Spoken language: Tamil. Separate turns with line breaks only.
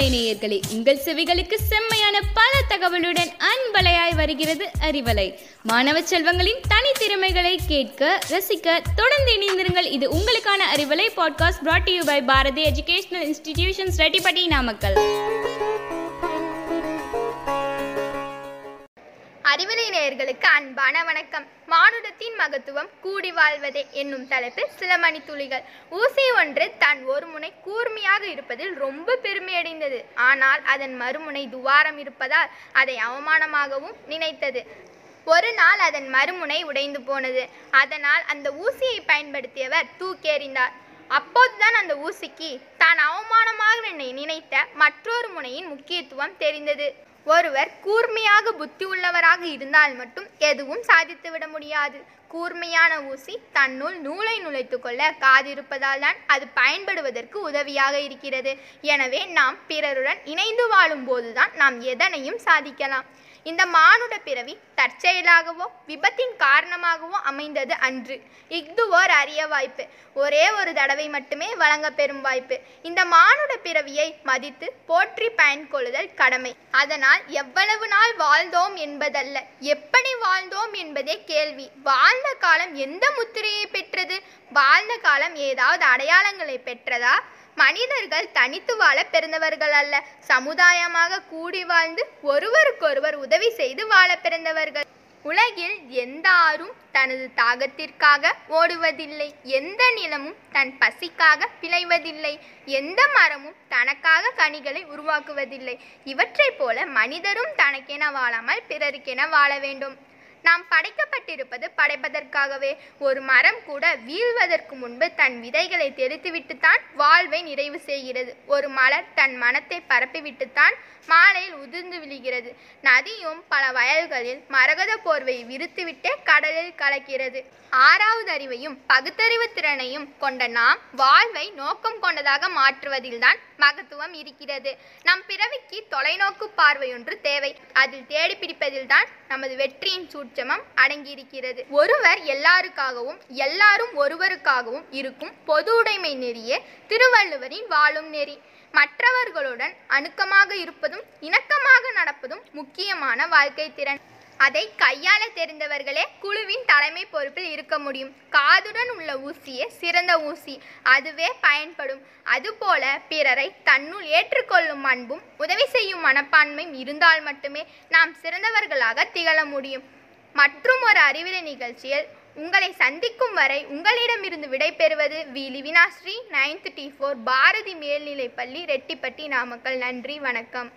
அறிவலை நேயர்களே உங்கள் செவிகளுக்கு செம்மையான பல தகவலுடன் அன்பலையாய் வருகிறது அறிவலை. மாணவ செல்வங்களின் தனித்திறமைகளை கேட்க ரசிக்க தொடர்ந்து இணைந்திருங்கள். இது உங்களுக்கான Arivalai podcast brought you by Bharathi educational institutions Rettipatti Namakkal.
அறிவிலை நேயர்களுக்கு அன்பான வணக்கம். மானுடத்தின் மகத்துவம் கூடி வாழ்வதே என்னும் தலைப்பில் சில மணித்துளிகள். ஊசி ஒன்று தன் ஒரு முனை கூர்மையாக இருப்பதில் ரொம்ப பெருமையடைந்தது ஆனால் அதன் மறுமுனை துவாரம் இருப்பதால் அதை அவமானமாகவும் நினைத்தது. ஒரு நாள் அதன் மறுமுனை உடைந்து போனது. அதனால் அந்த ஊசியை பயன்படுத்தியவர் தூக்கேறிந்தார். அப்போதுதான் அந்த ஊசிக்கு தான் அவமானமாக நினைத்த மற்றொரு முனையின் முக்கியத்துவம் தெரிந்தது. ஒருவர் கூர்மையாக புத்தி உள்ளவராக இருந்தால் மட்டும் எதுவும் சாதித்துவிட முடியாது. கூர்மையான ஊசி தன்னுள் நூலை நுழைத்து கொள்ள காதிருப்பதால் தான் அது பயன்படுவதற்கு உதவியாக இருக்கிறது. எனவே நாம் பிறருடன் இணைந்து வாழும் போதுதான் நாம் எதனையும் சாதிக்கலாம். இந்த மானுட பிறவி தற்செயலாகவோ விபத்தின் காரணமாகவோ அமைந்தது அன்று. இஃது ஓர் அரிய வாய்ப்பு. ஒரே ஒரு தடவை மட்டுமே வழங்க பெறும் வாய்ப்பு. இந்த மானுட பிறவியை மதித்து போற்றி பயன்கொள்ளுதல் கடமை. அதனால் எவ்வளவு நாள் வாழ்ந்தோம் என்பதல்ல. எப்படி வாழ்ந்தோம் என்பதே கேள்வி. வாழ்ந்த காலம் எந்த முத்திரையை பெற்றது? வாழ்ந்த காலம் ஏதாவது அடையாளங்களை பெற்றதா? மனிதர்கள் தனித்து வாழ பிறந்தவர்கள் அல்ல. சமுதாயமாக கூடி வாழ்ந்து ஒருவருக்கொருவர் உதவி செய்து வாழ பிறந்தவர்கள். உலகில் எந்த ஆறும் தனது தாகத்திற்காக ஓடுவதில்லை. எந்த நிலமும் தன் பசிக்காக பிழைவதில்லை. எந்த மரமும் தனக்காக கனிகளை உருவாக்குவதில்லை. இவற்றைப் போல மனிதரும் தனக்கென வாழாமல் பிறருக்கென வாழ வேண்டும். நாம் படைக்கப்பட்டிருப்பது படைப்பதற்காகவே. ஒரு மரம் கூட வீழ்வதற்கு முன்பு தன் விதைகளை தெரித்துவிட்டுத்தான் வாழ்வை நிறைவு செய்கிறது. ஒரு மலர் தன் மனத்தை பரப்பிவிட்டுத்தான் மாலையில் உதிர்ந்து விழுகிறது. நதியும் பல வயல்களில் மரகத போர்வையை விரித்துவிட்டே கடலில் கலக்கிறது. ஆறாவது அறிவையும் பகுத்தறிவு திறனையும் கொண்ட நாம் வாழ்வை நோக்கம் கொண்டதாக மாற்றுவதில்தான் மகத்துவம் இருக்கிறது. நம் பிறவிக்கு தொலைநோக்கு பார்வையொன்று தேவை. அதில் தேடி பிடிப்பதில்தான் நமது வெற்றியின் சூட்சமம் அடங்கியிருக்கிறது. ஒருவர் எல்லாருக்காகவும் எல்லாரும் ஒருவருக்காகவும் இருக்கும் பொது உடைமை நெறியே திருவள்ளுவரின் வாழும் நெறி. மற்றவர்களுடன் அணுக்கமாக இருப்பதும் இணக்கமாக நடப்பதும் முக்கியமான வாழ்க்கை திறன். அதை கையாள தெரிந்தவர்களே குழுவின் தலைமை பொறுப்பில் இருக்க முடியும். காதுடன் உள்ள ஊசியே சிறந்த ஊசி. அதுவே பயன்படும். அதுபோல பிறரை தன்னுள் ஏற்றுக்கொள்ளும் அன்பும் உதவி செய்யும் மனப்பான்மையும் இருந்தால் மட்டுமே நாம் சிறந்தவர்களாக திகழ முடியும். மற்றும் ஒரு அறிவியல் நிகழ்ச்சியில் உங்களை சந்திக்கும் வரை உங்களிடமிருந்து விடைபெறுவது V. Livinasri ninth D four Bharathi மேல்நிலைப்பள்ளி ரெட்டிப்பட்டி நாமக்கல். நன்றி வணக்கம்.